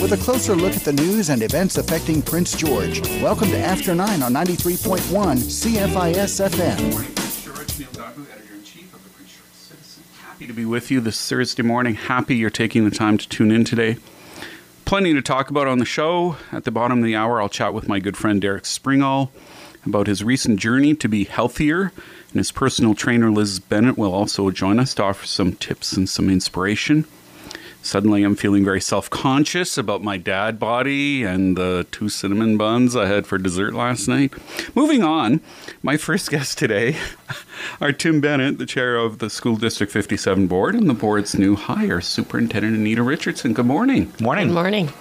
With a closer look at the news and events affecting Prince George. Welcome to After 9 on 93.1 CFIS FM. George Neil editor-in-chief of the Prince George Citizen. Happy to be with you this Thursday morning. Happy you're taking the time to tune in today. Plenty to talk about on the show. At the bottom of the hour, I'll chat with my good friend Derek Springall about his recent journey to be healthier. And his personal trainer, Liz Bennett, will also join us to offer some tips and some inspiration. Suddenly, I'm feeling very self conscious about my dad body and the two cinnamon buns I had for dessert last night. Moving on, my first guest today are Tim Bennett, the chair of the School District 57 board, and the board's new hire, Superintendent Anita Richardson. Good morning. Morning. Good morning.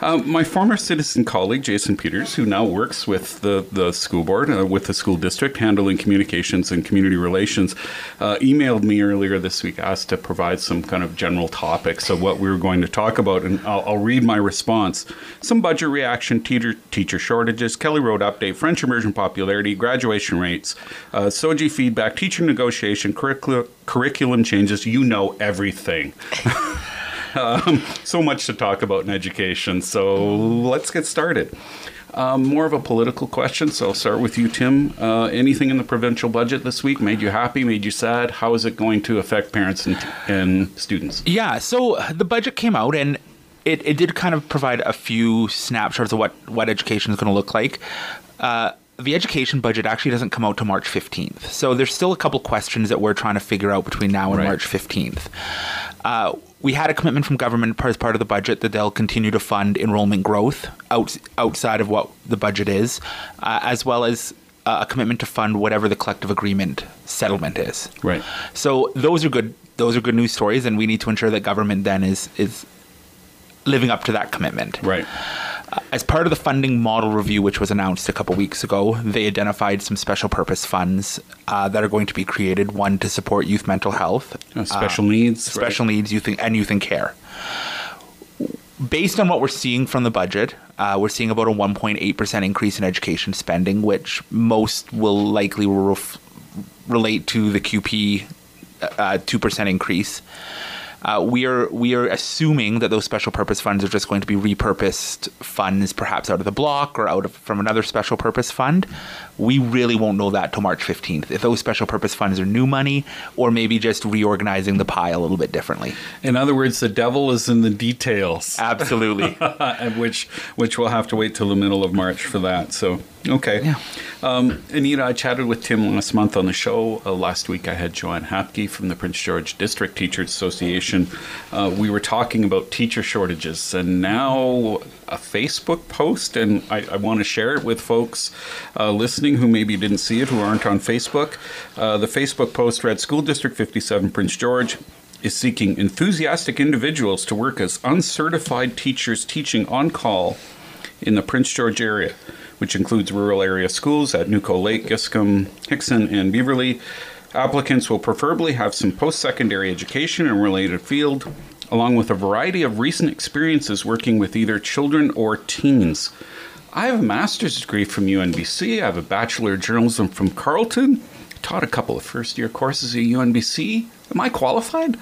Um, my former citizen colleague, Jason Peters, who now works with the, the school board, uh, with the school district, handling communications and community relations, uh, emailed me earlier this week, asked to provide some kind of general topics of what we were going to talk about. And I'll, I'll read my response some budget reaction, teacher, teacher shortages, Kelly Road update, French immersion popularity, graduation rates, uh, SOGI feedback, teacher negotiation, curricul- curriculum changes. You know everything. Um, so much to talk about in education. So let's get started. Um, more of a political question, so I'll start with you, Tim. Uh, anything in the provincial budget this week made you happy, made you sad? How is it going to affect parents and, and students? Yeah, so the budget came out and it, it did kind of provide a few snapshots of what, what education is going to look like. Uh, the education budget actually doesn't come out to March 15th. So there's still a couple questions that we're trying to figure out between now and Right. March 15th. Uh, we had a commitment from government as part of the budget that they'll continue to fund enrollment growth out, outside of what the budget is, uh, as well as uh, a commitment to fund whatever the collective agreement settlement is. Right. So those are good. Those are good news stories, and we need to ensure that government then is is living up to that commitment. Right. As part of the funding model review, which was announced a couple weeks ago, they identified some special purpose funds uh, that are going to be created. One to support youth mental health, Uh, special needs. right. special needs, youth, and youth in care. Based on what we're seeing from the budget, uh, we're seeing about a 1.8% increase in education spending, which most will likely ref- relate to the QP uh, 2% increase. Uh, we are we are assuming that those special purpose funds are just going to be repurposed funds, perhaps out of the block or out of from another special purpose fund. We really won't know that till March fifteenth. If those special purpose funds are new money, or maybe just reorganizing the pie a little bit differently. In other words, the devil is in the details. Absolutely. which which we'll have to wait till the middle of March for that. So okay, Yeah. Um, Anita, I chatted with Tim last month on the show. Uh, last week, I had Joanne Hapke from the Prince George District Teachers Association. Uh, we were talking about teacher shortages, and now a Facebook post, and I, I want to share it with folks uh, listening who maybe didn't see it, who aren't on Facebook. Uh, the Facebook post read: School District 57 Prince George is seeking enthusiastic individuals to work as uncertified teachers teaching on call in the Prince George area, which includes rural area schools at Nukko Lake, Giscombe, Hixon, and Beaverley. Applicants will preferably have some post secondary education in a related field, along with a variety of recent experiences working with either children or teens. I have a master's degree from UNBC. I have a bachelor of journalism from Carleton. Taught a couple of first year courses at UNBC. Am I qualified?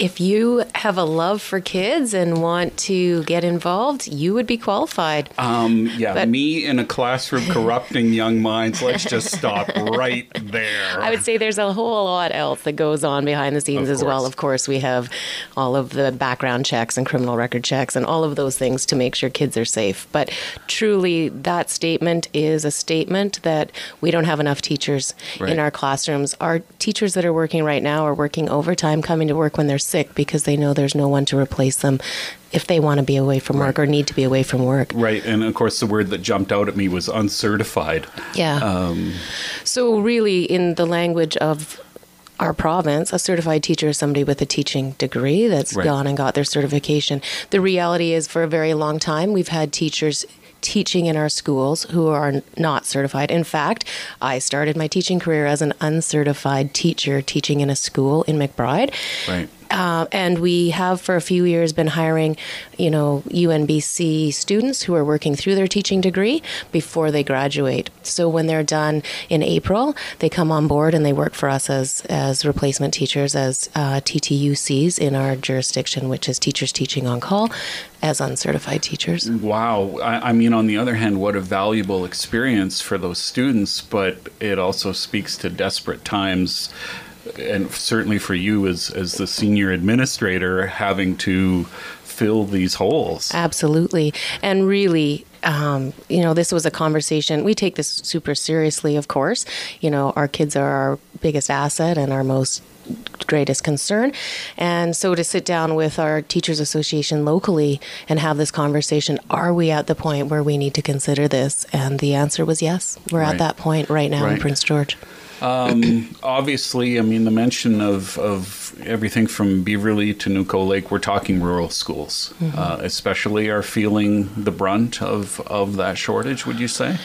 If you have a love for kids and want to get involved, you would be qualified. Um, yeah, But- me in a classroom corrupting young minds. Let's just stop right there. I would say there's a whole lot else that goes on behind the scenes as well. Of course, we have all of the background checks and criminal record checks and all of those things to make sure kids are safe. But truly, that statement is a statement that we don't have enough teachers Right. in our classrooms. Our teachers that are working right now are working overtime, coming to work when they're sick because they know there's no one to replace them if they want to be away from work or need to be away from work. Right, and of course, the word that jumped out at me was uncertified. Yeah. Um, So, really, in the language of our province, a certified teacher is somebody with a teaching degree that's Right. gone and got their certification. The reality is, for a very long time, we've had teachers teaching in our schools who are not certified. In fact, I started my teaching career as an uncertified teacher teaching in a school in McBride. Right. Uh, and we have for a few years been hiring, you know, UNBC students who are working through their teaching degree before they graduate. So when they're done in April, they come on board and they work for us as as replacement teachers, as uh, TTOCs in our jurisdiction, which is teachers teaching on call, as uncertified teachers. Wow. I, I, mean, on the other hand, what a valuable experience for those students, but it also speaks to desperate times and certainly for you as as the senior administrator having to fill these holes. Absolutely, and really. Um, you know, this was a conversation. We take this super seriously, of course. You know, our kids are our biggest asset and our most greatest concern. And so to sit down with our teachers association locally and have this conversation, are we at the point where we need to consider this? And the answer was yes. We're right. at that point right now right. in Prince George. Um, obviously, I mean, the mention of, of everything from Beaverley to Nukko Lake, we're talking rural schools, mm-hmm. uh, especially are feeling the brunt of, of that shortage, would you say?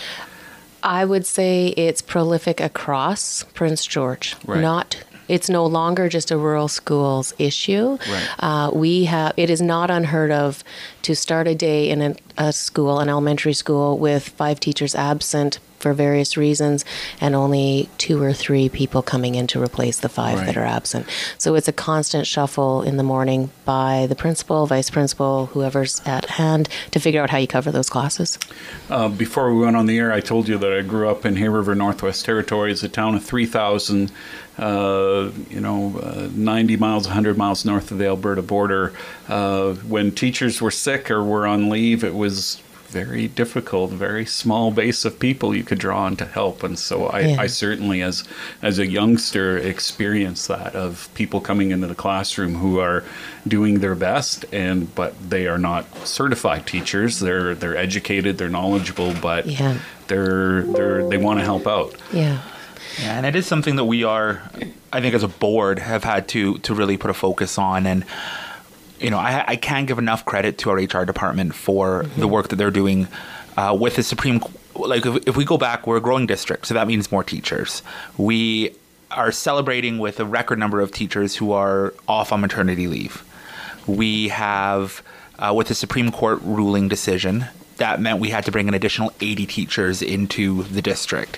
I would say it's prolific across Prince George, right. not it's no longer just a rural schools issue. Right. Uh, we have it is not unheard of to start a day in a, a school, an elementary school, with five teachers absent for various reasons, and only two or three people coming in to replace the five right. that are absent. So it's a constant shuffle in the morning by the principal, vice principal, whoever's at hand to figure out how you cover those classes. Uh, before we went on the air, I told you that I grew up in Hay River, Northwest Territories, a town of 3,000. Uh, you know, uh, 90 miles, 100 miles north of the Alberta border. Uh, when teachers were sick or were on leave, it was very difficult, very small base of people you could draw on to help. And so I, yeah. I certainly, as as a youngster, experienced that of people coming into the classroom who are doing their best, and but they are not certified teachers. They're they're educated, they're knowledgeable, but yeah. they're they're they want to help out. Yeah. Yeah, and it is something that we are, I think, as a board, have had to to really put a focus on and you know, I, I can't give enough credit to our HR department for mm-hmm. the work that they're doing uh, with the Supreme. Like, if, if we go back, we're a growing district, so that means more teachers. We are celebrating with a record number of teachers who are off on maternity leave. We have, uh, with the Supreme Court ruling decision, that meant we had to bring an additional 80 teachers into the district.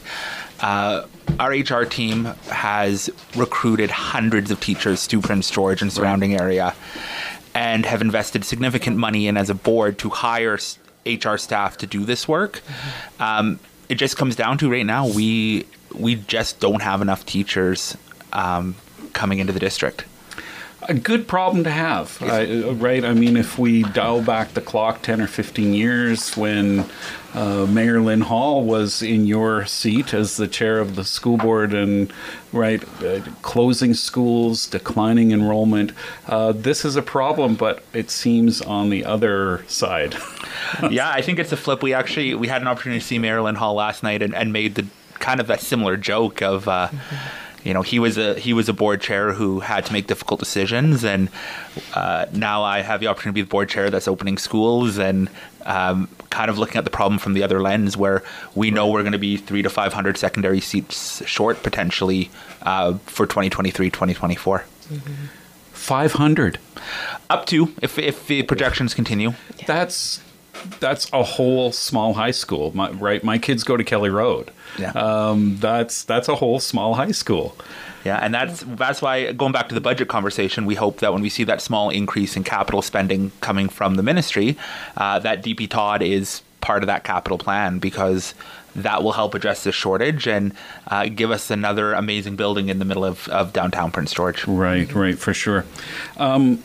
Uh, our HR team has recruited hundreds of teachers to Prince George and surrounding area and have invested significant money in as a board to hire HR staff to do this work. Um, it just comes down to right now we we just don't have enough teachers um, coming into the district a good problem to have, uh, right? I mean, if we dial back the clock 10 or 15 years when uh, Mayor Lynn Hall was in your seat as the chair of the school board and, right, uh, closing schools, declining enrollment, uh, this is a problem, but it seems on the other side. yeah, I think it's a flip. We actually, we had an opportunity to see Mayor Lynn Hall last night and, and made the kind of a similar joke of, uh, mm-hmm you know he was a he was a board chair who had to make difficult decisions and uh, now I have the opportunity to be the board chair that's opening schools and um, kind of looking at the problem from the other lens where we know we're going to be three to 500 secondary seats short potentially uh, for 2023 2024 mm-hmm. 500 up to if, if the projections continue. That's that's a whole small high school. My, right my kids go to kelly road yeah. Um, that's that's a whole small high school. Yeah, and that's that's why going back to the budget conversation, we hope that when we see that small increase in capital spending coming from the ministry, uh, that DP Todd is part of that capital plan because that will help address this shortage and uh, give us another amazing building in the middle of, of downtown Prince George. Right, right, for sure. Um,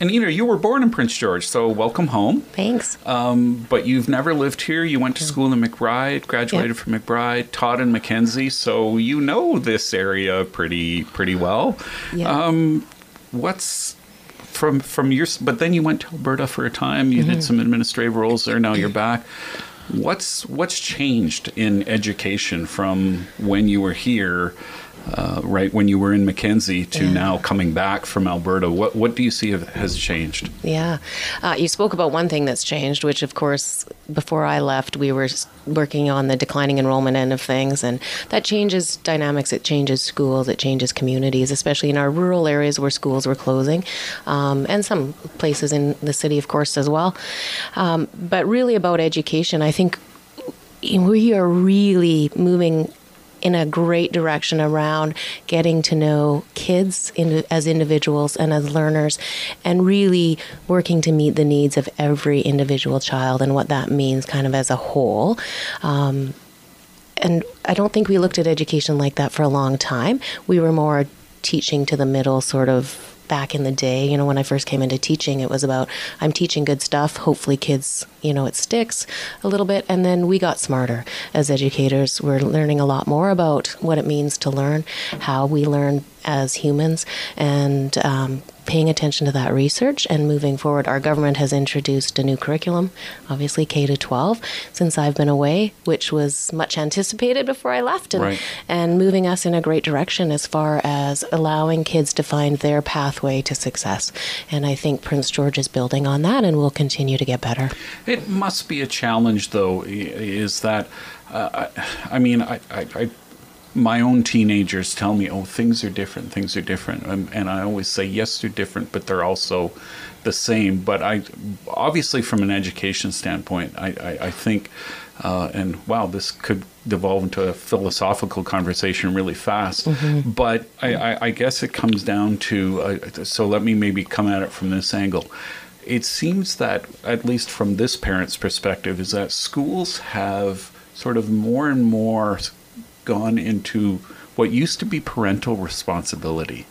Anita, you know you were born in Prince George, so welcome home. Thanks. Um, but you've never lived here. You went to school in McBride, graduated yep. from McBride, taught in Mackenzie, so you know this area pretty pretty well. Yeah. Um, what's from from your? But then you went to Alberta for a time. You mm-hmm. did some administrative roles there. Now you're back. What's what's changed in education from when you were here uh, right when you were in Mackenzie to yeah. now coming back from Alberta. What what do you see has changed? Yeah, uh, you spoke about one thing that's changed, which of course before I left we were working on the declining enrollment end of things, and that changes dynamics. It changes schools. It changes communities, especially in our rural areas where schools were closing, um, and some places in the city, of course, as well. Um, but really about education, I think we are really moving in a great direction around getting to know kids in, as individuals and as learners and really working to meet the needs of every individual child and what that means kind of as a whole. Um, and I don't think we looked at education like that for a long time. We were more teaching to the middle sort of back in the day, you know, when I first came into teaching, it was about I'm teaching good stuff. Hopefully, kids, you know, it sticks a little bit. And then we got smarter as educators. We're learning a lot more about what it means to learn, how we learn as humans, and um, paying attention to that research and moving forward. Our government has introduced a new curriculum, obviously K to 12, since I've been away, which was much anticipated before I left, and, right. and moving us in a great direction as far as allowing kids to find their pathway to success. And I think Prince George is building on that and will continue to get better. It must be a challenge, though, is that. Uh, I, I, mean, I, I, my own teenagers tell me, "Oh, things are different. Things are different," and, and, I always say, "Yes, they're different, but they're also the same." But I, obviously, from an education standpoint, I, I, I think, uh, and wow, this could devolve into a philosophical conversation really fast. Mm-hmm. But I, I, guess it comes down to uh, so. Let me maybe come at it from this angle. It seems that, at least from this parent's perspective, is that schools have sort of more and more gone into what used to be parental responsibility.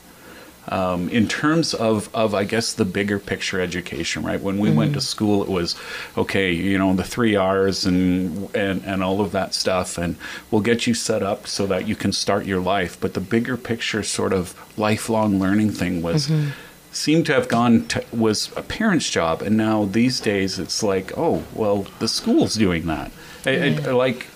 Um, in terms of, of, I guess, the bigger picture education, right? When we mm-hmm. went to school, it was, okay, you know, the three R's and, and, and all of that stuff, and we'll get you set up so that you can start your life. But the bigger picture sort of lifelong learning thing was, mm-hmm. seemed to have gone, to, was a parent's job. And now these days it's like, oh, well, the school's doing that. Yeah. I, I, like,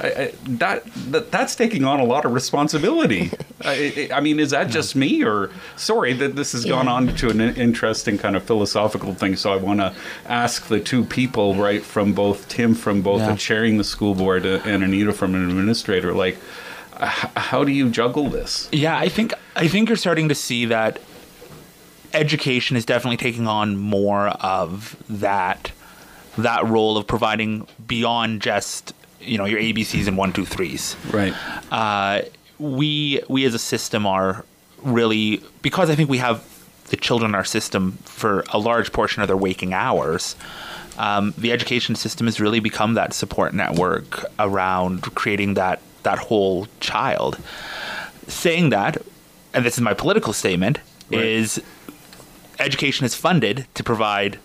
I, that, that that's taking on a lot of responsibility. I, I, mean, is that just me, or sorry that this has gone on to an interesting kind of philosophical thing? So I want to ask the two people, right, from both Tim from both yeah. chairing the school board uh, and Anita from an administrator, like, how do you juggle this? Yeah, I think I think you're starting to see that education is definitely taking on more of that that role of providing beyond just you know your ABCs and one two threes. Right. Uh, we we as a system are really because I think we have the children in our system for a large portion of their waking hours. Um, the education system has really become that support network around creating that that whole child. Saying that, and this is my political statement, right. is education is funded to provide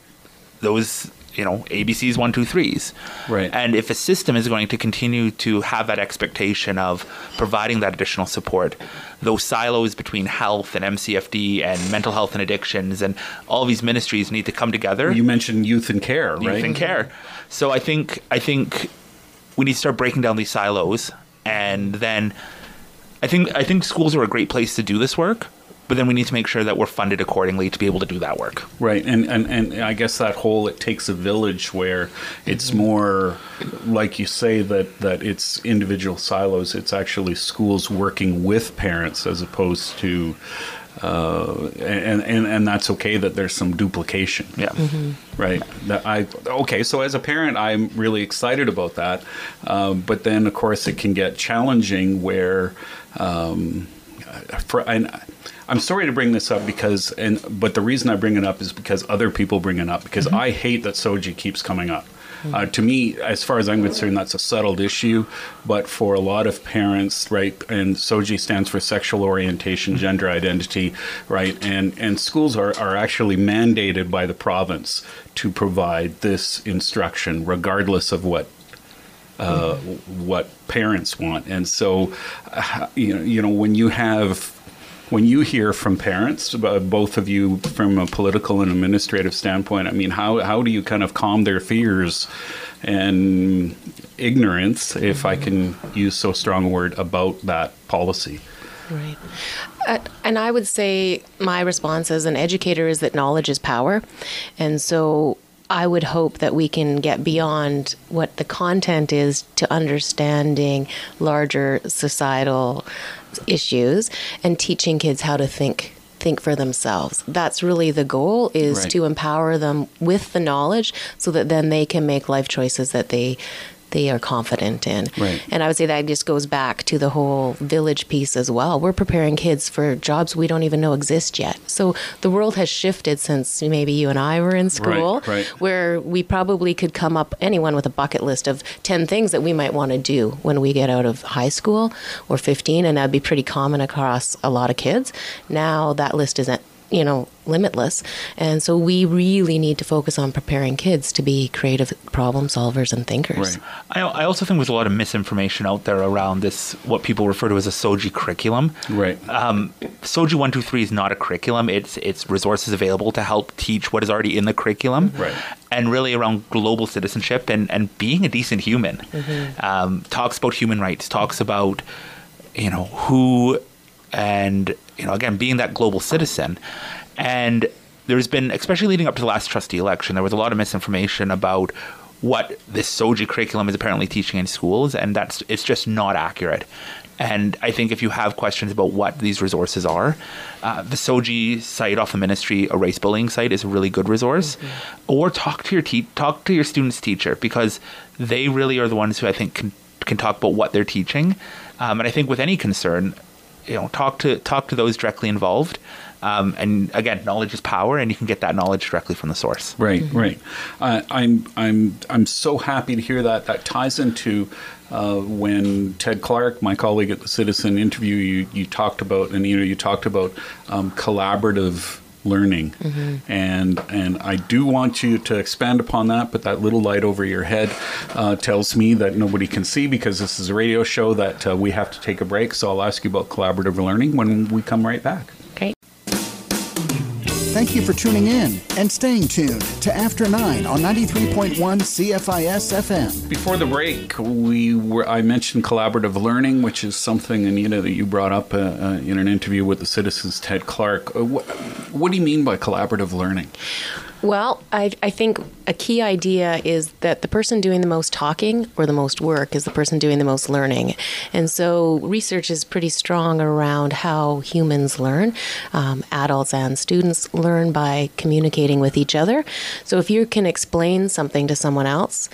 those you know ABCs one two threes. Right. And if a system is going to continue to have that expectation of providing that additional support, those silos between health and MCFD and mental health and addictions and all these ministries need to come together. You mentioned youth and care, youth right? Youth and care. So I think I think we need to start breaking down these silos and then I think I think schools are a great place to do this work but then we need to make sure that we're funded accordingly to be able to do that work. Right, and and, and I guess that whole it takes a village where it's more like you say that that it's individual silos. It's actually schools working with parents as opposed to. Uh, and, and and that's okay that there's some duplication. Yeah. Mm-hmm. Right. That I okay. So as a parent, I'm really excited about that. Um, but then, of course, it can get challenging where. Um, for, and I'm sorry to bring this up because, and but the reason I bring it up is because other people bring it up because mm-hmm. I hate that SOGI keeps coming up. Mm-hmm. Uh, to me, as far as I'm concerned, that's a settled issue. But for a lot of parents, right, and SOGI stands for sexual orientation, mm-hmm. gender identity, right, and and schools are, are actually mandated by the province to provide this instruction, regardless of what uh, what parents want. And so, uh, you know, you know, when you have when you hear from parents, uh, both of you from a political and administrative standpoint, I mean, how, how do you kind of calm their fears and ignorance, if I can use so strong a word, about that policy? Right. Uh, and I would say my response as an educator is that knowledge is power. And so I would hope that we can get beyond what the content is to understanding larger societal issues and teaching kids how to think think for themselves. That's really the goal is Right. to empower them with the knowledge so that then they can make life choices that they they are confident in. Right. And I would say that just goes back to the whole village piece as well. We're preparing kids for jobs we don't even know exist yet. So the world has shifted since maybe you and I were in school, right. where we probably could come up, anyone with a bucket list of 10 things that we might want to do when we get out of high school or 15, and that'd be pretty common across a lot of kids. Now that list isn't you know limitless and so we really need to focus on preparing kids to be creative problem solvers and thinkers Right. I, I also think there's a lot of misinformation out there around this, what people refer to as a SOGI curriculum. Right. Um, SOGI 123 is not a curriculum. It's it's resources available to help teach what is already in the curriculum. Right. And really around global citizenship and, and being a decent human. Um, talks about human rights, talks about, you know, who and, you know, again, being that global citizen. And there's been, especially leading up to the last trustee election, there was a lot of misinformation about what this SOGI curriculum is apparently teaching in schools, and that's it's just not accurate. And I think if you have questions about what these resources are, uh, the SOGI site off the ministry, ERASE bullying site, is a really good resource. Or talk to your te- talk to your student's teacher because they really are the ones who I think can can talk about what they're teaching. Um, and I think with any concern, you know, talk to talk to those directly involved. Um, and again, knowledge is power, and you can get that knowledge directly from the source. Right, right. Uh, I'm, I'm, I'm so happy to hear that. That ties into uh, when Ted Clark, my colleague at the Citizen interview, you, you talked about, and you know, you talked about um, collaborative learning, and and I do want you to expand upon that. But that little light over your head uh, tells me that nobody can see because this is a radio show that uh, we have to take a break. So I'll ask you about collaborative learning when we come right back. Thank you for tuning in and staying tuned to After 9 on 93.1 CFIS FM. Before the break, we were I mentioned collaborative learning, which is something Anita that you brought up uh, uh, in an interview with the Citizens Ted Clark. Uh, what, what do you mean by collaborative learning? Well, I, I think a key idea is that the person doing the most talking or the most work is the person doing the most learning. And so research is pretty strong around how humans learn. Um, adults and students learn by communicating with each other. So if you can explain something to someone else,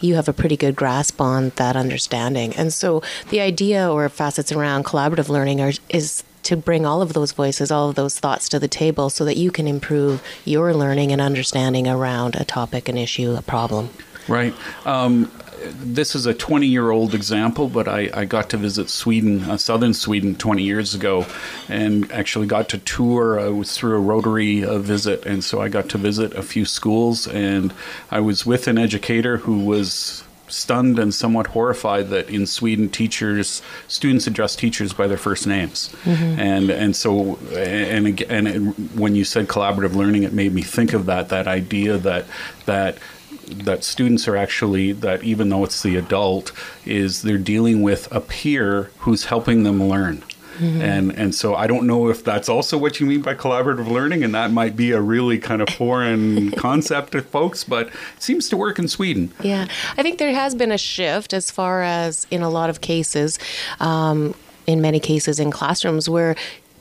you have a pretty good grasp on that understanding. And so the idea or facets around collaborative learning are, is to bring all of those voices, all of those thoughts to the table so that you can improve your learning and understanding around a topic, an issue, a problem. Right. Um, this is a 20 year old example, but I, I got to visit Sweden, uh, southern Sweden, 20 years ago, and actually got to tour. I was through a Rotary uh, visit, and so I got to visit a few schools, and I was with an educator who was stunned and somewhat horrified that in Sweden teachers students address teachers by their first names. Mm-hmm. And and so and and when you said collaborative learning it made me think of that that idea that that that students are actually that even though it's the adult is they're dealing with a peer who's helping them learn and and so I don't know if that's also what you mean by collaborative learning, and that might be a really kind of foreign concept to folks, but it seems to work in Sweden. Yeah, I think there has been a shift as far as in a lot of cases, um, in many cases in classrooms where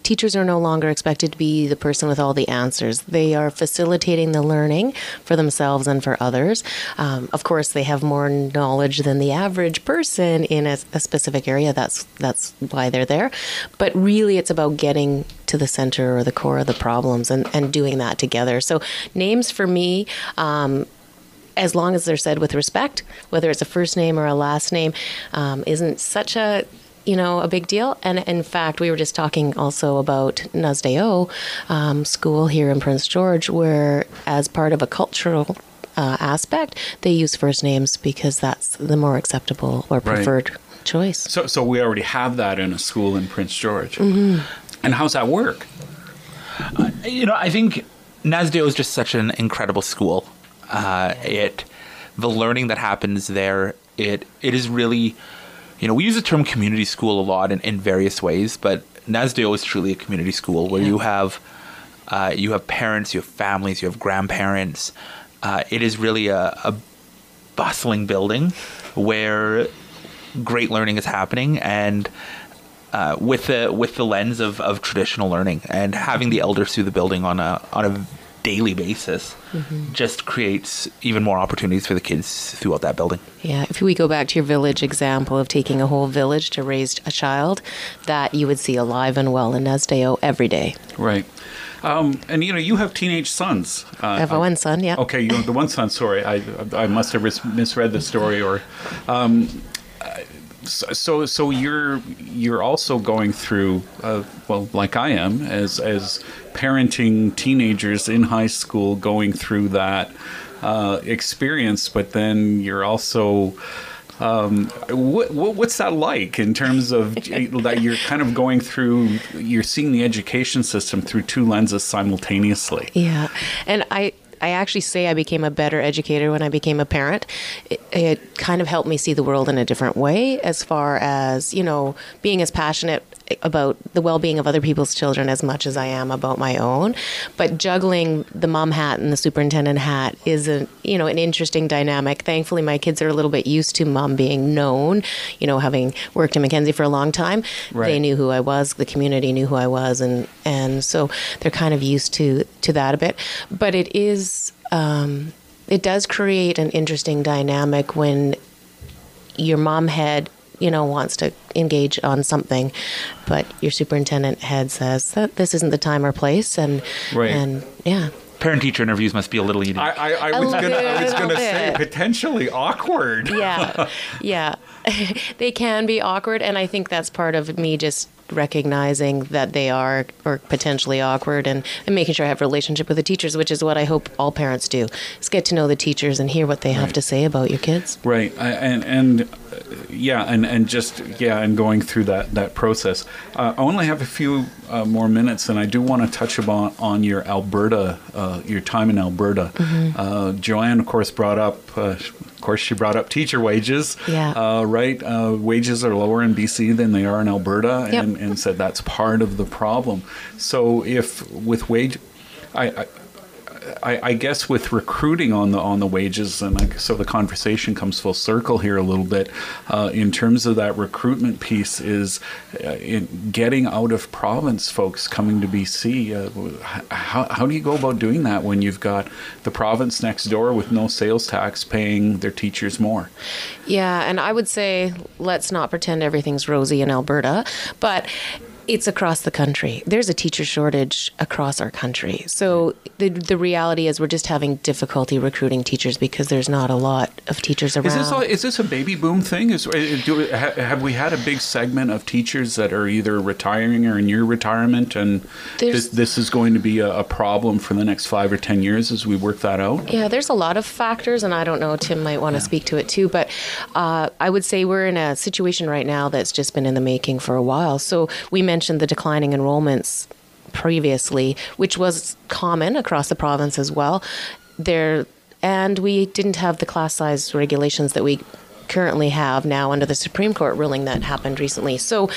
teachers are no longer expected to be the person with all the answers. They are facilitating the learning for themselves and for others. Um, of course, they have more knowledge than the average person in a, a specific area. That's that's why they're there. But really, it's about getting to the center or the core of the problems and, and doing that together. So names for me. Um, as long as they're said with respect, whether it's a first name or a last name, um, isn't such a you know a big deal. And in fact, we were just talking also about Nusdeh Yoh um, School here in Prince George, where as part of a cultural uh, aspect, they use first names because that's the more acceptable or preferred choice. So, so we already have that in a school in Prince George. And how's that work? you know, I think Nusdeh Yoh is just such an incredible school. Uh, it, the learning that happens there, it it is really, you know, we use the term community school a lot in, in various ways, but Nusdeh Yoh is truly a community school where Yeah. you have uh, you have parents, you have families, you have grandparents. Uh, it is really a, a bustling building where great learning is happening and uh, with the with the lens of, of traditional learning and having the elders through the building on a on a daily basis just creates even more opportunities for the kids throughout that building. Yeah, if we go back to your village example of taking a whole village to raise a child, that you would see alive and well in Nusdeh Yoh every day. Right. Um, and you know, you have teenage sons. Uh, I have one son, yeah. Okay, you have the one son. Sorry, I I must have misread the story, or um, so so you're you're also going through uh, well, like I am as as parenting teenagers in high school, going through that uh, experience, but then you're also. Um, what, what what's that like in terms of that you're kind of going through you're seeing the education system through two lenses simultaneously Yeah, and I I actually say I became a better educator when I became a parent. It, it kind of helped me see the world in a different way, as far as you know, being as passionate about the well-being of other people's children as much as I am about my own. But juggling the mom hat and the superintendent hat is a you know an interesting dynamic. Thankfully, my kids are a little bit used to mom being known. You know, having worked in Mackenzie for a long time, Right. they knew who I was. The community knew who I was, and and so they're kind of used to to that a bit. But it is. Um, it does create an interesting dynamic when your mom head you know wants to engage on something but your superintendent head says that this isn't the time or place and Right. and yeah Parent teacher interviews must be a little unique. I, I, I A was gonna I was gonna say potentially awkward. yeah yeah they can be awkward and i think that's part of me just recognizing that they are or potentially awkward and, and making sure i have a relationship with the teachers which is what i hope all parents do is get to know the teachers and hear what they have to say about your kids Right, I, and and uh, yeah, and and just yeah, and going through that that process. Uh, I only have a few uh, more minutes, and I do want to touch upon on your Alberta, uh, your time in Alberta. Uh, Joanne, of course, brought up. Of course, she brought up teacher wages. Yeah. Uh, right. Uh, wages are lower in BC than they are in Alberta, Yep. and, and said that's part of the problem. So if with wage, I, I I, I guess with recruiting on the on the wages, and I, so the conversation comes full circle here a little bit. Uh, in terms of that recruitment piece, is uh, in getting out of province folks coming to BC. Uh, how how do you go about doing that when you've got the province next door with no sales tax paying their teachers more? Yeah, and I would say let's not pretend everything's rosy in Alberta, but it's across the country. There's a teacher shortage across our country. So the the reality is we're just having difficulty recruiting teachers because there's not a lot of teachers around. Is this a, is this a baby boom thing? Is uh, do, have we had a big segment of teachers that are either retiring or in near retirement, and this, this is going to be a, a problem for the next five or ten years as we work that out? Yeah, there's a lot of factors, and I don't know. Tim might want to speak to it too, but uh, I would say we're in a situation right now that's just been in the making for a while. So we mentioned the declining enrollments previously, which was common across the province as well. There, and we didn't have the class size regulations that we currently have now under the Supreme Court ruling that happened recently. So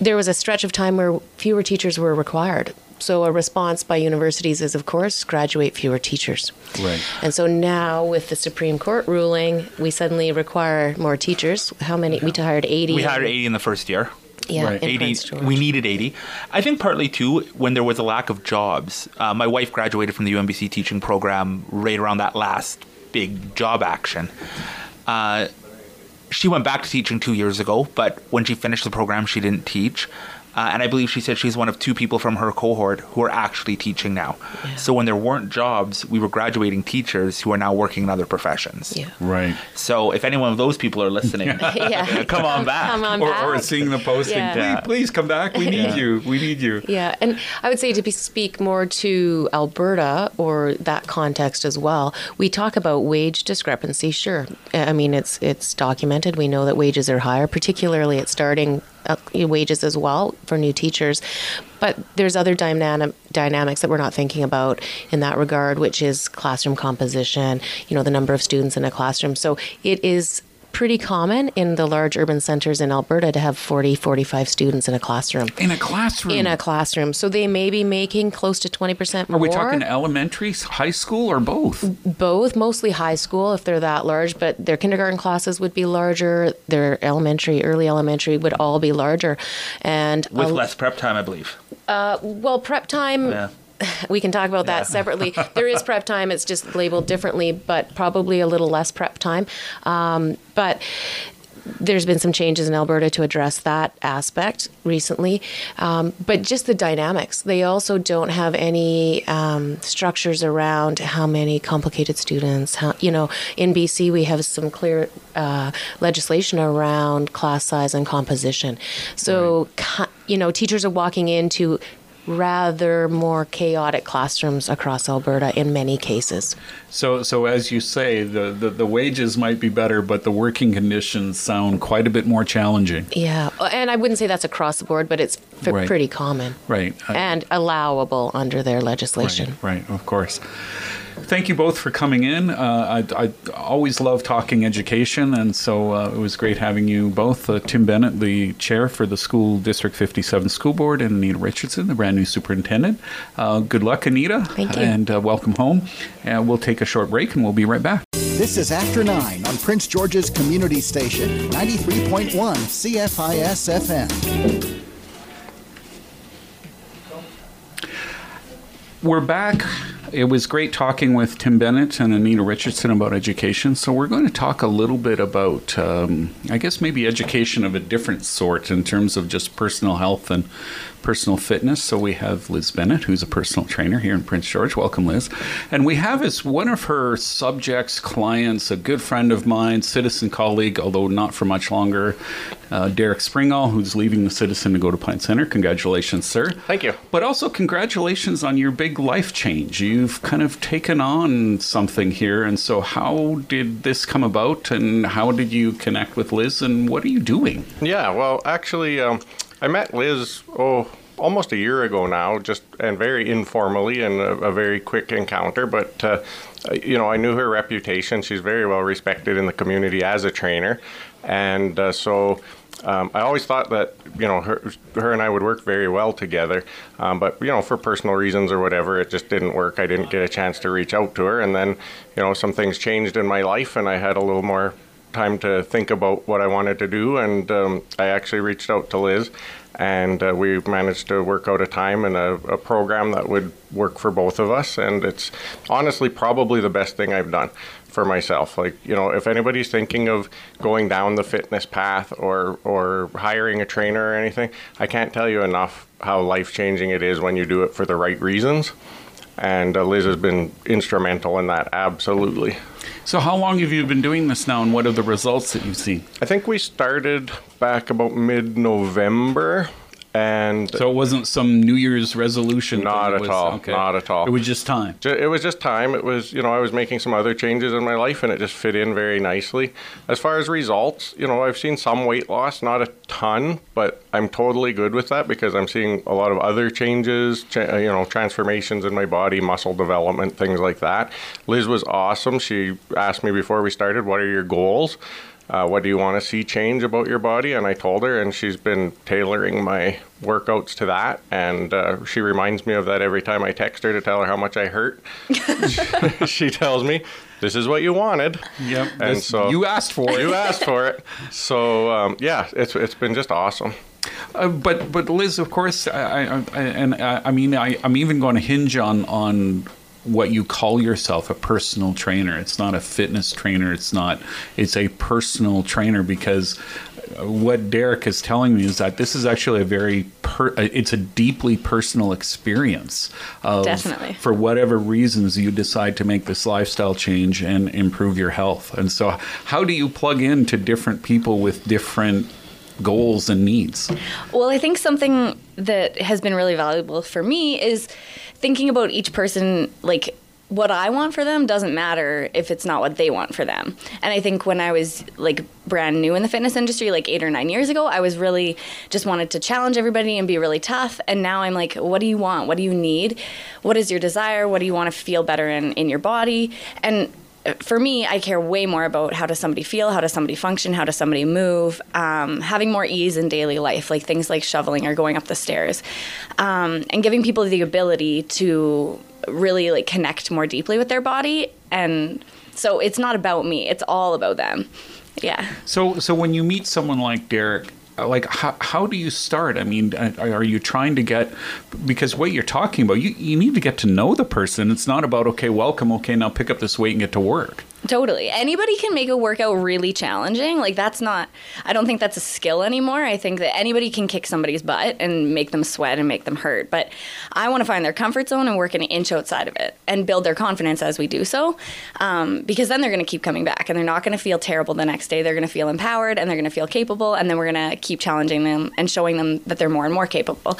there was a stretch of time where fewer teachers were required. So a response by universities is, of course, graduate fewer teachers. Right. And so now with the Supreme Court ruling, we suddenly require more teachers. How many? We hired 80. we hired 80 in the first year. Yeah, Right. 80 we needed 80 i think partly too when there was a lack of jobs uh, my wife graduated from the UNBC teaching program right around that last big job action. Uh, she went back to teaching two years ago but when she finished the program she didn't teach uh, and I believe she said she's one of two people from her cohort who are actually teaching now. So when there weren't jobs, we were graduating teachers who are now working in other professions. Yeah. Right. So if any one of those people are listening, yeah. come on back. Come on Or, back. or seeing the posting, Yeah. please, please come back. We need you. We need you. Yeah, and I would say to be, speak more to Alberta or that context as well. We talk about wage discrepancy. Sure, I mean it's it's documented. We know that wages are higher, particularly at starting Uh, wages as well for new teachers. But there's other dynamic dynamics that we're not thinking about in that regard, which is classroom composition. You know, the number of students in a classroom. So it is pretty common in the large urban centers in Alberta to have 40, 45 students in a classroom. In a classroom. In a classroom. So they may be making close to 20% more. Are we talking elementary, high school, or both? Both, mostly high school if they're that large, but their kindergarten classes would be larger. Their elementary, early elementary would all be larger. And with less prep time, I believe. Uh, well, prep time. Yeah we can talk about that separately. There is prep time; it's just labeled differently, but probably a little less prep time. Um, but there's been some changes in Alberta to address that aspect recently, um, but just the dynamics. They also don't have any um, structures around how many complicated students. How you know, in BC we have some clear uh, legislation around class size and composition. So right. you know, teachers are walking into rather more chaotic classrooms across Alberta in many cases. So, so as you say, the, the, the, wages might be better, but the working conditions sound quite a bit more challenging. Yeah, and I wouldn't say that's across the board, but it's f- right. pretty common. Right. Uh, and allowable under their legislation. Right, right, of course thank you both for coming in. Uh, I, I, always love talking education, and so uh, it was great having you both. Uh, Tim Bennett, the chair for the School District 57 School Board, and Anita Richardson, the brand new superintendent. Uh, good luck, Anita. Thank you. And uh, welcome home. And we'll take a short break, and we'll be right back. This is After Nine on Prince George's Community Station, 93.1 CFIS FM. We're back it was great talking with Tim Bennett and Anita Richardson about education. So we're going to talk a little bit about, um, I guess, maybe education of a different sort in terms of just personal health and personal fitness. So we have Liz Bennett, who's a personal trainer here in Prince George. Welcome, Liz. And we have as one of her subjects, clients, a good friend of mine, citizen colleague, although not for much longer, uh, Derek Springall, who's leaving the Citizen to go to Pine Center. Congratulations, sir. Thank you. But also congratulations on your big life change. You've kind of taken on something here. And so, how did this come about, and how did you connect with Liz, and what are you doing? Yeah, well, actually, um, I met Liz, oh, almost a year ago now, just and very informally and a, a very quick encounter. But uh, you know, I knew her reputation. She's very well respected in the community as a trainer, and uh, so. Um, I always thought that you know her, her and I would work very well together, um, but you know for personal reasons or whatever, it just didn't work. I didn't get a chance to reach out to her, and then you know some things changed in my life, and I had a little more time to think about what I wanted to do, and um, I actually reached out to Liz, and uh, we managed to work out a time and a, a, program that would work for both of us. And it's honestly probably the best thing I've done for myself. Like you know, if anybody's thinking of going down the fitness path or or hiring a trainer or anything, I can't tell you enough how life changing it is when you do it for the right reasons. And uh, Liz has been instrumental in that, absolutely. So, how long have you been doing this now, and what are the results that you've seen? I think we started back about mid November. And so it wasn't some New Year's resolution. Not at was, all. Okay. Not at all. It was just time. It was just time. It was, you know, I was making some other changes in my life, and it just fit in very nicely. As far as results, you know, I've seen some weight loss, not a ton, but I'm totally good with that because I'm seeing a lot of other changes, uh, you know, transformations in my body, muscle development, things like that. Liz was awesome. She asked me before we started, "What are your goals?" Uh, what do you want to see change about your body? And I told her, and she's been tailoring my workouts to that. And uh, she reminds me of that every time I text her to tell her how much I hurt. she tells me, "This is what you wanted." Yep. And this, so you asked for it. You asked for it. So um, yeah, it's it's been just awesome. Uh, but but Liz, of course, I, I, I and I, I mean, I, I'm even going to hinge on on what you call yourself a personal trainer. It's not a fitness trainer. It's not. It's a personal trainer because what Derek is telling me is that this is actually a very per, it's a deeply personal experience. Of, Definitely. For whatever reasons you decide to make this lifestyle change and improve your health. And so how do you plug into different people with different goals and needs? Well, I think something that has been really valuable for me is thinking about each person like what I want for them doesn't matter if it's not what they want for them. And I think when I was like brand new in the fitness industry, like eight or nine years ago, I was really just wanted to challenge everybody and be really tough. And now I'm like, what do you want? What do you need? What is your desire? What do you want to feel better in, in your body? And for me, I care way more about how does somebody feel, how does somebody function, how does somebody move, um, having more ease in daily life, like things like shoveling or going up the stairs, um, and giving people the ability to really like connect more deeply with their body. And so it's not about me; it's all about them. Yeah. So, so when you meet someone like Derek, like how, how do you start? I mean uh, are you trying to get because what you're talking about you, you need to get to know the person. It's not about okay welcome okay now pick up this weight and get to work Totally. Anybody can make a workout really challenging. Like that's not I don't think that's a skill anymore. I think that anybody can kick somebody's butt and make them sweat and make them hurt. But I want to find their comfort zone and work an inch outside of it and build their confidence as we do so. Um, because then they're going to keep coming back and they're not going to feel terrible the next day. They're going to feel empowered and they're going to feel capable and then we're going to keep challenging them and showing them that they're more and more capable.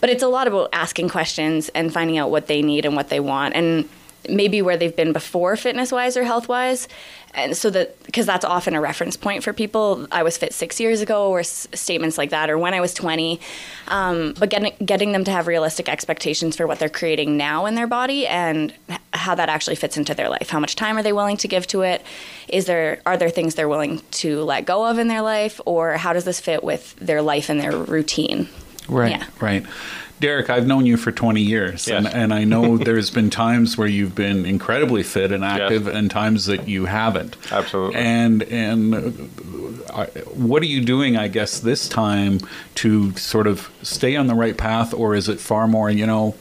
But it's a lot about asking questions and finding out what they need and what they want. And maybe where they've been before fitness wise or health wise and so that because that's often a reference point for people. I was fit six years ago or s- statements like that or when i was 20 um, but getting, getting them to have realistic expectations for what they're creating now in their body and how that actually fits into their life. How much time are they willing to give to it? Is there are there things they're willing to let go of in their life? Or how does this fit with their life and their routine? Right yeah. right Derek, I've known you for 20 years, yes. and, and I know there's been times where you've been incredibly fit and active, yes. and times that you haven't. Absolutely. And and uh, what are you doing? I guess this time to sort of stay on the right path, or is it far more? You know,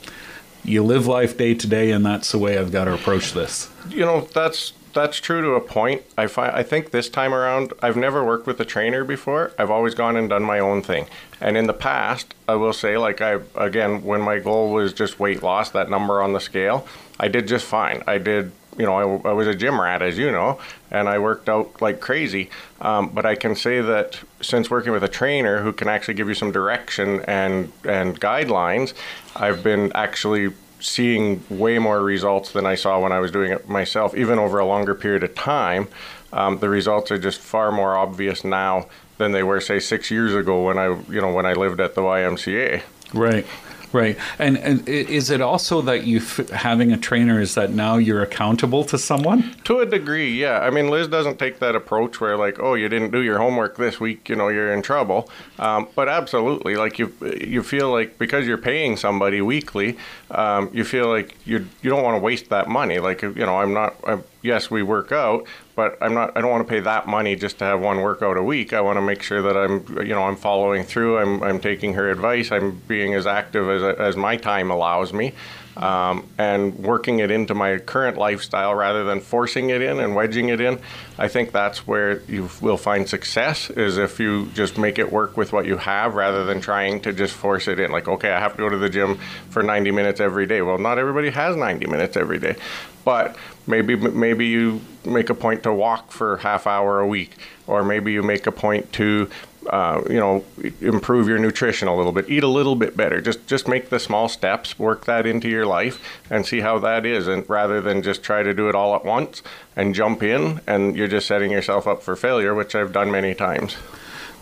you live life day to day, and that's the way I've got to approach this. You know, that's that's true to a point. I find I think this time around I've never worked with a trainer before. I've always gone and done my own thing. And in the past, I will say like I again when my goal was just weight loss, that number on the scale, I did just fine. I did you know, I, I was a gym rat, as you know, and I worked out like crazy. Um, but I can say that since working with a trainer who can actually give you some direction and and guidelines, I've been actually seeing way more results than I saw when I was doing it myself, even over a longer period of time. Um, the results are just far more obvious now than they were, say, six years ago when I, you know, when I lived at the YMCA. Right. Right, and and is it also that you having a trainer is that now you're accountable to someone? To a degree, yeah. I mean, Liz doesn't take that approach where like, oh, you didn't do your homework this week, you know, you're in trouble. Um, but absolutely, like you you feel like because you're paying somebody weekly, um, you feel like you you don't want to waste that money. Like you know, I'm not. I'm, yes, we work out, but I'm not. I don't want to pay that money just to have one workout a week. I want to make sure that I'm, you know, I'm following through. I'm, I'm taking her advice. I'm being as active as as my time allows me, um, and working it into my current lifestyle rather than forcing it in and wedging it in. I think that's where you will find success is if you just make it work with what you have rather than trying to just force it in. Like, okay, I have to go to the gym for 90 minutes every day. Well, not everybody has 90 minutes every day, but maybe maybe you make a point to walk for half hour a week, or maybe you make a point to uh, you know, improve your nutrition a little bit, eat a little bit better. Just just make the small steps, work that into your life, and see how that is. And rather than just try to do it all at once and jump in, and you're just setting yourself up for failure, which I've done many times.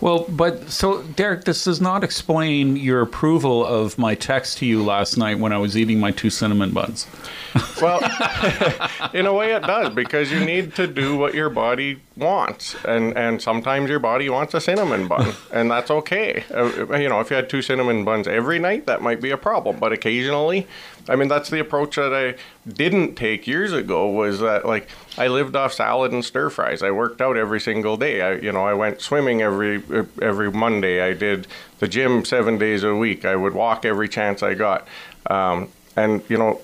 Well, but so Derek, this does not explain your approval of my text to you last night when I was eating my two cinnamon buns. Well, in a way, it does because you need to do what your body wants, and and sometimes your body wants a cinnamon bun, and that's okay. Uh, you know, if you had two cinnamon buns every night, that might be a problem, but occasionally, I mean, that's the approach that I didn't take years ago. Was that like I lived off salad and stir fries. I worked out every single day. I, you know, I went swimming every every Monday. I did the gym seven days a week. I would walk every chance I got. Um, and you know,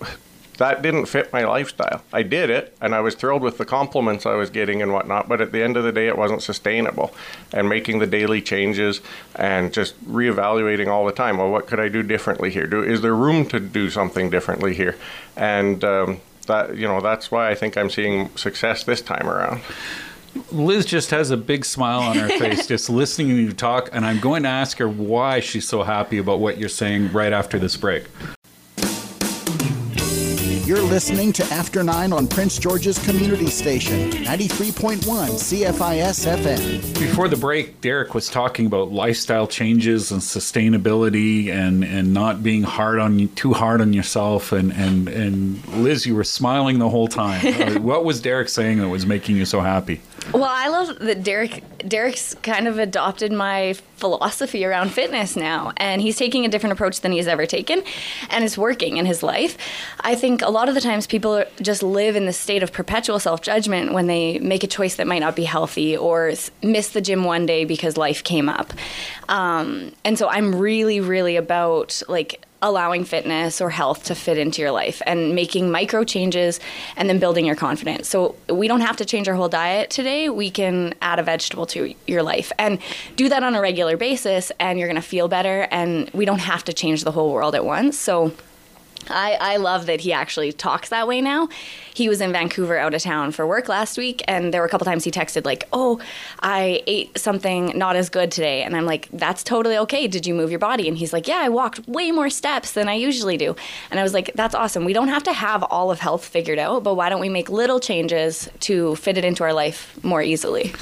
that didn't fit my lifestyle. I did it, and I was thrilled with the compliments I was getting and whatnot. But at the end of the day, it wasn't sustainable. And making the daily changes and just reevaluating all the time. Well, what could I do differently here? Do is there room to do something differently here? And um, that you know, that's why I think I'm seeing success this time around. Liz just has a big smile on her face just listening to you talk, and I'm going to ask her why she's so happy about what you're saying right after this break. You're listening to After 9 on Prince George's Community Station, 93.1 CFIS FM. Before the break, Derek was talking about lifestyle changes and sustainability and, and not being hard on you, too hard on yourself. And, and, and Liz, you were smiling the whole time. What was Derek saying that was making you so happy? Well, I love that Derek Derek's kind of adopted my philosophy around fitness now, and he's taking a different approach than he's ever taken, and it's working in his life. I think a lot of the times people just live in the state of perpetual self judgment when they make a choice that might not be healthy or miss the gym one day because life came up. Um, and so I'm really, really about like allowing fitness or health to fit into your life and making micro changes and then building your confidence. So we don't have to change our whole diet today. We can add a vegetable to your life and do that on a regular basis and you're going to feel better and we don't have to change the whole world at once. So I, I love that he actually talks that way now. He was in Vancouver out of town for work last week, and there were a couple times he texted, like, Oh, I ate something not as good today. And I'm like, That's totally okay. Did you move your body? And he's like, Yeah, I walked way more steps than I usually do. And I was like, That's awesome. We don't have to have all of health figured out, but why don't we make little changes to fit it into our life more easily?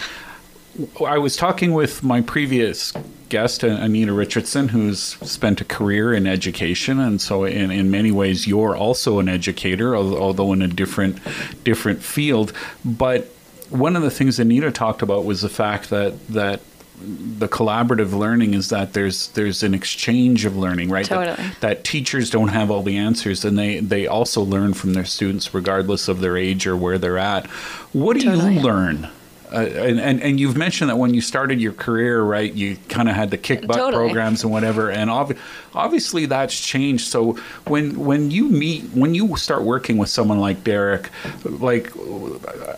I was talking with my previous guest, Anita Richardson, who's spent a career in education, and so in, in many ways, you're also an educator, although in a different different field. But one of the things Anita talked about was the fact that that the collaborative learning is that there's there's an exchange of learning, right? Totally. That, that, teachers don't have all the answers, and they they also learn from their students, regardless of their age or where they're at. What do totally. you learn? Uh, and, and, and you've mentioned that when you started your career, right, you kind of had the kick butt totally. programs and whatever, and ob- obviously that's changed. So when when you meet, when you start working with someone like Derek, like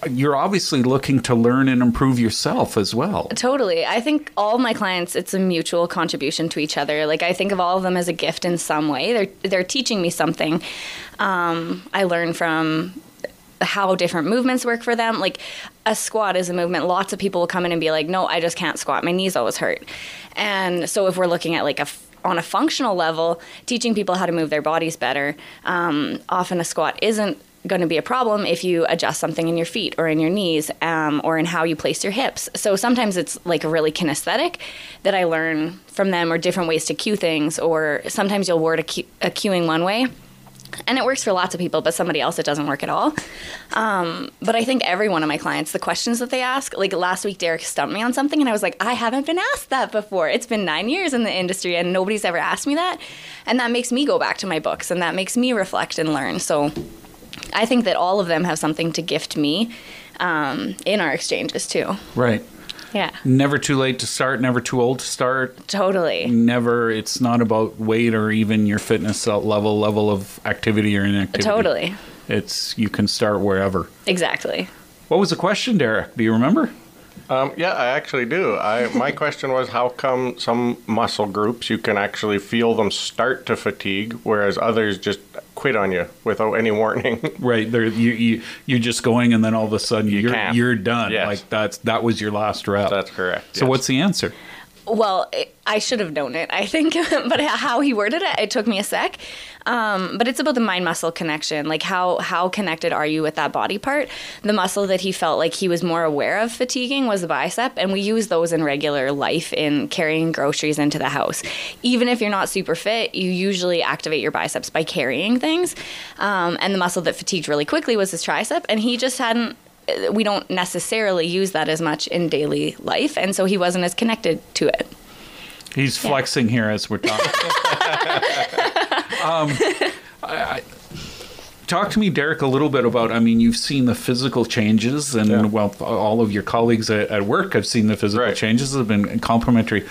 you're obviously looking to learn and improve yourself as well. Totally, I think all my clients, it's a mutual contribution to each other. Like I think of all of them as a gift in some way. They're they're teaching me something. Um, I learn from how different movements work for them. Like a squat is a movement. Lots of people will come in and be like, "No, I just can't squat. My knees always hurt." And so if we're looking at like a on a functional level, teaching people how to move their bodies better, um, often a squat isn't going to be a problem if you adjust something in your feet or in your knees um, or in how you place your hips. So sometimes it's like a really kinesthetic that I learn from them or different ways to cue things, or sometimes you'll word a, a cueing one way and it works for lots of people, but somebody else it doesn't work at all. Um, but I think every one of my clients, the questions that they ask, like last week, Derek stumped me on something, and I was like, I haven't been asked that before. It's been nine years in the industry, and nobody's ever asked me that, and that makes me go back to my books, and that makes me reflect and learn. So I think that all of them have something to gift me um, in our exchanges too. Right. Yeah. Never too late to start, never too old to start. Totally. Never, it's not about weight or even your fitness level, level of activity or inactivity. Totally. It's, you can start wherever. Exactly. What was the question, Derek? Do you remember? Um, yeah, I actually do. I, my question was how come some muscle groups you can actually feel them start to fatigue, whereas others just quit on you without any warning. right, there you you you're just going, and then all of a sudden you are you're, you're done. Yes. Like that's that was your last rep. That's correct. So yes. what's the answer? Well, I should have known it, I think, but how he worded it, it took me a sec. Um, but it's about the mind muscle connection. Like how how connected are you with that body part? The muscle that he felt like he was more aware of fatiguing was the bicep, and we use those in regular life in carrying groceries into the house. Even if you're not super fit, you usually activate your biceps by carrying things. Um, and the muscle that fatigued really quickly was his tricep, and he just hadn't we don't necessarily use that as much in daily life, and so he wasn't as connected to it. He's yeah. flexing here as we're talking. um, I, I, talk to me, Derek, a little bit about. I mean, you've seen the physical changes, and yeah. well, all of your colleagues at, at, work have seen the physical right. changes. Have been complimentary.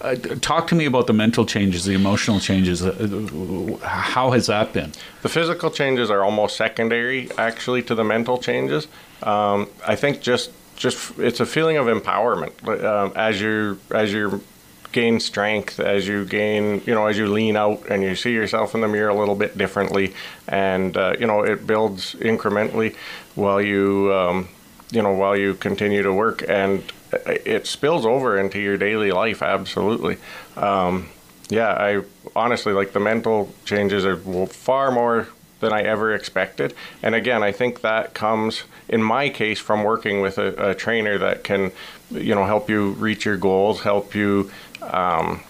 Uh, talk to me about the mental changes, the emotional changes. Uh, how has that been? The physical changes are almost secondary, actually, to the mental changes. Um, I think just just it's a feeling of empowerment um, as you as you gain strength, as you gain you know as you lean out and you see yourself in the mirror a little bit differently, and uh, you know it builds incrementally while you um, you know while you continue to work and it spills over into your daily life absolutely. Um, yeah, I honestly like the mental changes are far more than I ever expected. And again, I think that comes in my case from working with a, a trainer that can, you know, help you reach your goals, help you, um,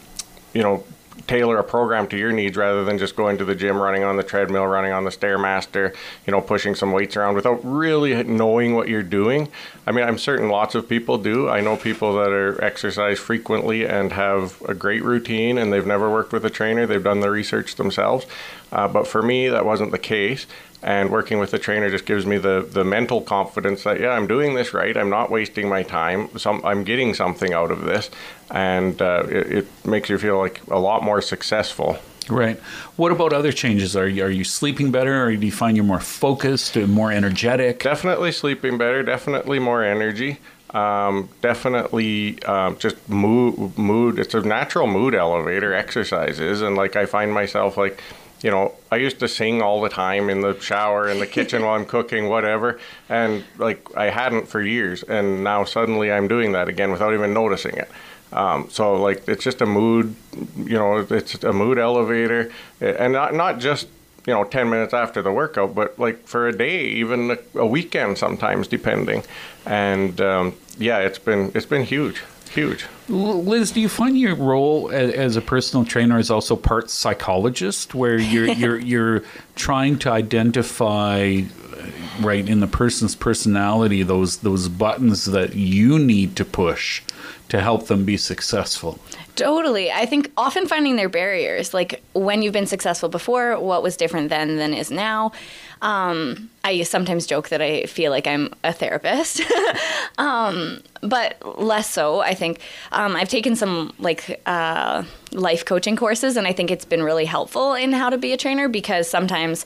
you know, tailor a program to your needs rather than just going to the gym, running on the treadmill, running on the stairmaster, you know, pushing some weights around without really knowing what you're doing. I mean, I'm certain lots of people do. I know people that are exercise frequently and have a great routine, and they've never worked with a trainer. They've done the research themselves. Uh, but for me, that wasn't the case. And working with the trainer just gives me the the mental confidence that yeah I'm doing this right. I'm not wasting my time. Some I'm getting something out of this. And uh, it, it, makes you feel like a lot more successful. Right. What about other changes? Are you, are you sleeping better? Or do you find you're more focused and more energetic? Definitely sleeping better. Definitely more energy. Um, definitely um, just mood mood. It's a natural mood elevator exercises. And like I find myself like you know, I used to sing all the time in the shower, in the kitchen while I'm cooking, whatever. And like I hadn't for years. And now suddenly I'm doing that again without even noticing it. Um, so like it's just a mood, you know, it's a mood elevator, and not not just you know 10 minutes after the workout, but like for a day, even a, a weekend sometimes, depending. And um, yeah, it's been it's been huge. Huge. Liz, do you find your role as, as, a personal trainer is also part psychologist, where you're you're you're trying to identify, uh, right, in the person's personality those those buttons that you need to push to help them be successful? Totally. I think often finding their barriers, like when you've been successful before, what was different then than is now. Um, I sometimes joke that I feel like I'm a therapist, um, but less so. I think um, I've taken some like uh, life coaching courses, and I think it's been really helpful in how to be a trainer because sometimes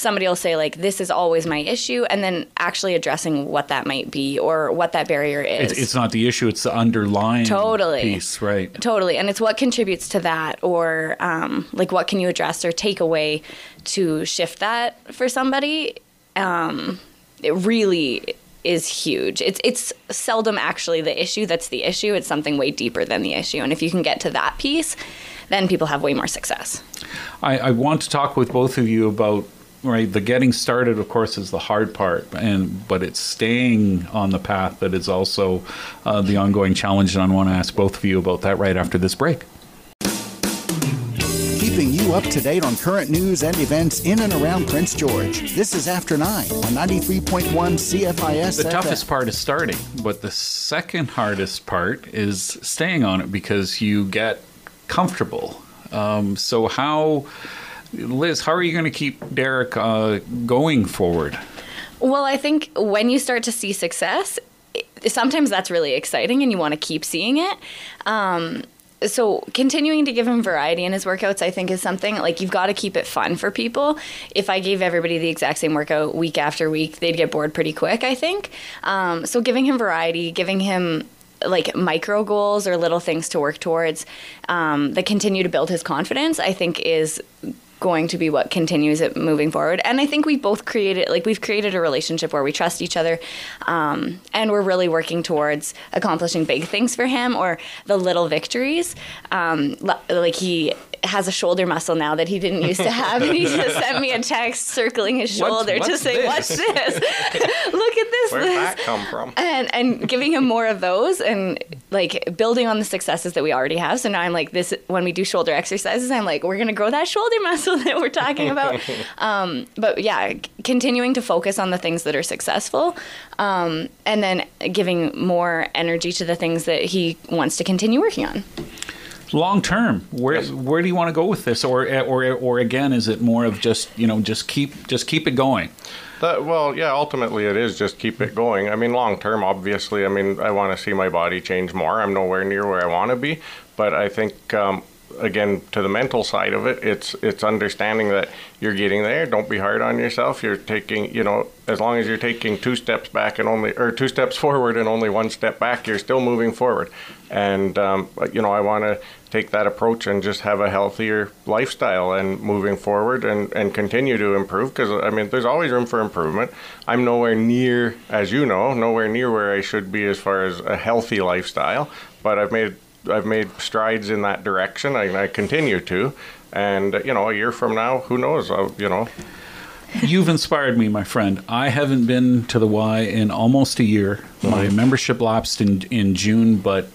somebody will say like this is always my issue and then actually addressing what that might be or what that barrier is it's, it's not the issue it's the underlying totally piece right totally and it's what contributes to that or um, like what can you address or take away to shift that for somebody um, it really is huge. It's it's seldom actually the issue that's the issue. It's something way deeper than the issue. And if you can get to that piece, then people have way more success. I, I want to talk with both of you about right the getting started of course is the hard part and but it's staying on the path that is also uh, the ongoing challenge and i want to ask both of you about that right after this break. Keeping you up to date on current news and events in and around prince george. This is after 9 on 93.1 cfis the toughest part is starting but the second hardest part is staying on it because you get comfortable. Um, so how Liz, how are you going to keep Derek uh, going forward? Well, I think when you start to see success, sometimes that's really exciting and you want to keep seeing it. Um, so continuing to give him variety in his workouts i think is something like you've got to keep it fun for people if i gave everybody the exact same workout week after week they'd get bored pretty quick i think um, so giving him variety giving him like micro goals or little things to work towards um, that continue to build his confidence i think is going to be what continues it moving forward. And I think we've both created, like, we've created a relationship where we trust each other um, and we're really working towards accomplishing big things for him or the little victories. Um, like, he has a shoulder muscle now that he didn't used to have. and he just sent me a text circling his shoulder what's, what's to say, this? "Watch this! Look at this! Where'd that come from?" And and giving him more of those and like building on the successes that we already have. So now I'm like this when we do shoulder exercises, I'm like, we're gonna grow that shoulder muscle that we're talking about. um, but yeah, continuing to focus on the things that are successful, um, and then giving more energy to the things that he wants to continue working on long term where yes. where do you want to go with this? Or or or again is it more of just you know just keep just keep it going? That, well yeah ultimately it is just keep it going. I mean long term obviously i mean i want to see my body change more. I'm nowhere near where i want to be but i think um, again to the mental side of it it's it's understanding that you're getting there. Don't be hard on yourself. You're taking you know as long as you're taking two steps back and only or two steps forward and only one step back you're still moving forward. And um, you know i want to take that approach and just have a healthier lifestyle and moving forward and, and continue to improve because I mean there's always room for improvement. I'm nowhere near, as you know, nowhere near where I should be as far as a healthy lifestyle, but I've made I've made strides in that direction. I, I continue to, and you know, a year from now, who knows? I'll, you know. you've inspired me, my friend. I haven't been to the Y in almost a year. Mm-hmm. My membership lapsed in in June, but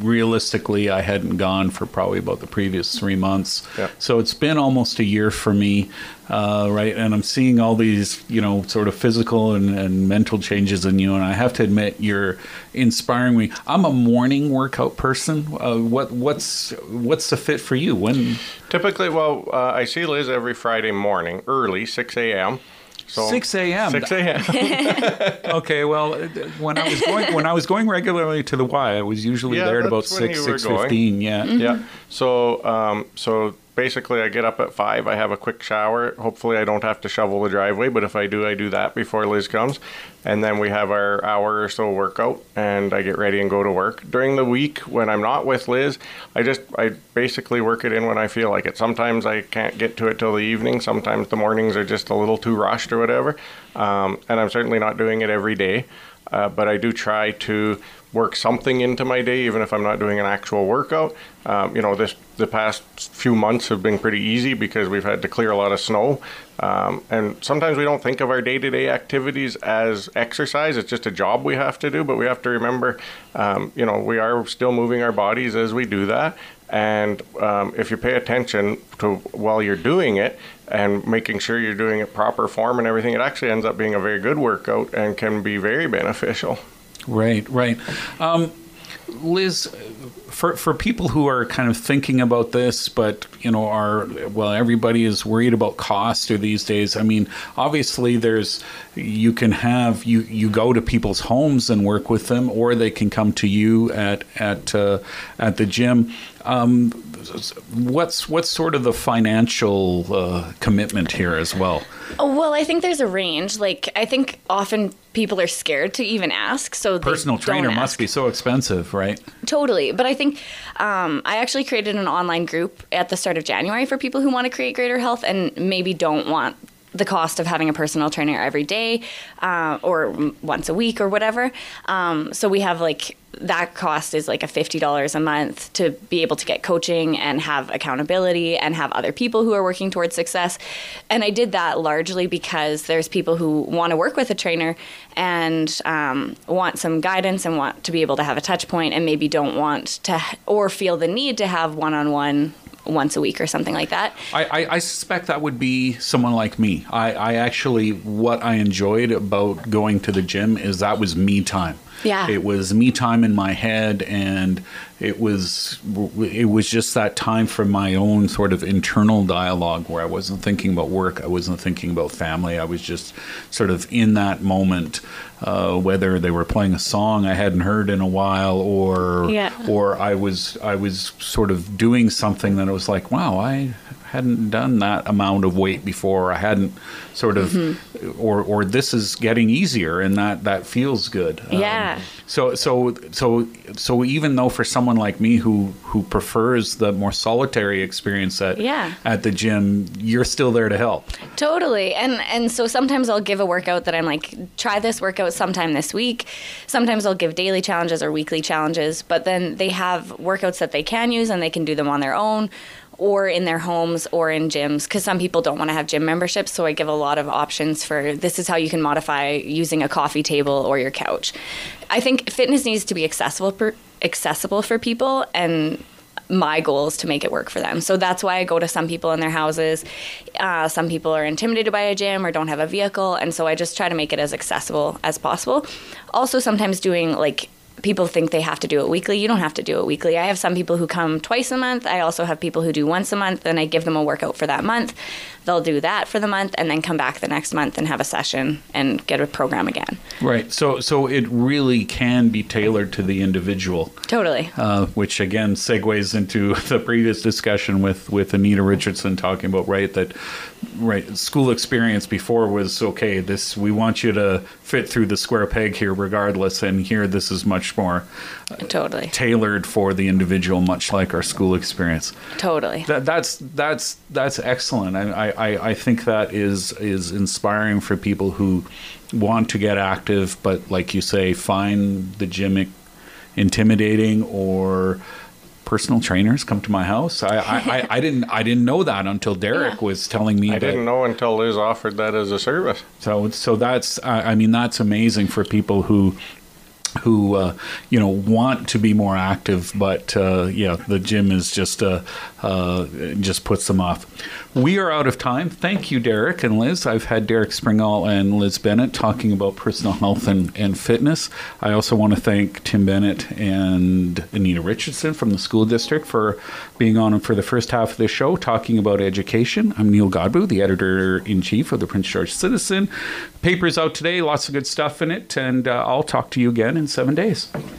realistically, I hadn't gone for probably about the previous three months. Yeah. So it's been almost a year for me, uh, right? And I'm seeing all these, you know, sort of physical and, and mental changes in you. And I have to admit, you're inspiring me. I'm a morning workout person. Uh, what what's what's the fit for you? When typically, well, uh, I see Liz every Friday morning, early, six a.m. So 6 a.m. 6 a.m. okay, well, when I was going when I was going regularly to the Y, I was usually yeah, there at about six six fifteen. Yeah, mm-hmm. yeah. So um, so basically I get up at five. I have a quick shower. Hopefully, I don't have to shovel the driveway, but if I do, I do that before Liz comes. And then we have our hour or so workout, and I get ready and go to work. During the week, when I'm not with Liz, I just I basically work it in when I feel like it. Sometimes I can't get to it till the evening. Sometimes the mornings are just a little too rushed or whatever. Um, and I'm certainly not doing it every day. Uh, but I do try to work something into my day, even if I'm not doing an actual workout. Um, you know, this the past few months have been pretty easy because we've had to clear a lot of snow, um, and sometimes we don't think of our day-to-day activities as exercise. It's just a job we have to do, but we have to remember, um, you know, we are still moving our bodies as we do that. And um, if you pay attention to while you're doing it and making sure you're doing it proper form and everything, it actually ends up being a very good workout and can be very beneficial. Right, right. Um, Liz, for for people who are kind of thinking about this, but you know, are well, everybody is worried about cost or these days. I mean, obviously, there's you can have you you go to people's homes and work with them, or they can come to you at at uh, at the gym. Um, what's what's sort of the financial uh, commitment here as well? Well, I think there's a range. Like I think often people are scared to even ask. So personal trainer must be so expensive, right? Totally. But I think um, I actually created an online group at the start of January for people who want to create greater health and maybe don't want the cost of having a personal trainer every day uh, or once a week or whatever. Um, so we have like that cost is like a $50 a month to be able to get coaching and have accountability and have other people who are working towards success. And I did that largely because there's people who want to work with a trainer and um, want some guidance and want to be able to have a touch point and maybe don't want to or feel the need to have one on one once a week or something like that. I, I, I suspect that would be someone like me. I, I actually, what I enjoyed about going to the gym is that was me time. Yeah. It was me time in my head and it was it was just that time for my own sort of internal dialogue where I wasn't thinking about work, I wasn't thinking about family. I was just sort of in that moment uh, whether they were playing a song I hadn't heard in a while or yeah. or I was I was sort of doing something that I was like, wow, I hadn't done that amount of weight before. I hadn't sort of, mm-hmm. or or this is getting easier, and that that feels good. Yeah. Um, so so so so even though for someone like me who who prefers the more solitary experience at yeah. at the gym, you're still there to help. Totally. And and so sometimes I'll give a workout that I'm like, try this workout sometime this week. Sometimes I'll give daily challenges or weekly challenges, but then they have workouts that they can use and they can do them on their own or in their homes or in gyms because some people don't want to have gym memberships so i give a lot of options for this is how you can modify using a coffee table or your couch i think fitness needs to be accessible per, accessible for people and my goal is to make it work for them. So that's why I go to some people in their houses. Uh, some people are intimidated by a gym or don't have a vehicle. And so I just try to make it as accessible as possible. Also, sometimes doing like people think they have to do it weekly. You don't have to do it weekly. I have some people who come twice a month. I also have people who do once a month, and I give them a workout for that month. They'll do that for the month, and then come back the next month and have a session and get a program again. Right. So, so it really can be tailored to the individual. Totally. Uh, which again segues into the previous discussion with with Anita Richardson talking about right that right school experience before was okay this we want you to fit through the square peg here regardless and here this is much more uh, totally tailored for the individual much like our school experience totally that, that's that's that's excellent I, I i think that is is inspiring for people who want to get active but like you say find the gym intimidating or personal trainers come to my house. I, I, I, I didn't I didn't know that until Derek Yeah. was telling me. I that, didn't know until Liz offered that as a service. So so that's I I mean that's amazing for people who who uh, you know want to be more active, but uh, yeah, the gym is just uh, uh, just puts them off. We are out of time. Thank you, Derek and Liz. I've had Derek Springall and Liz Bennett talking about personal health and, and fitness. I also want to thank Tim Bennett and Anita Richardson from the school district for being on for the first half of the show talking about education. I'm Neil Godbout, the editor in chief of the Prince George Citizen. Paper's out today, lots of good stuff in it, and uh, I'll talk to you again in seven days.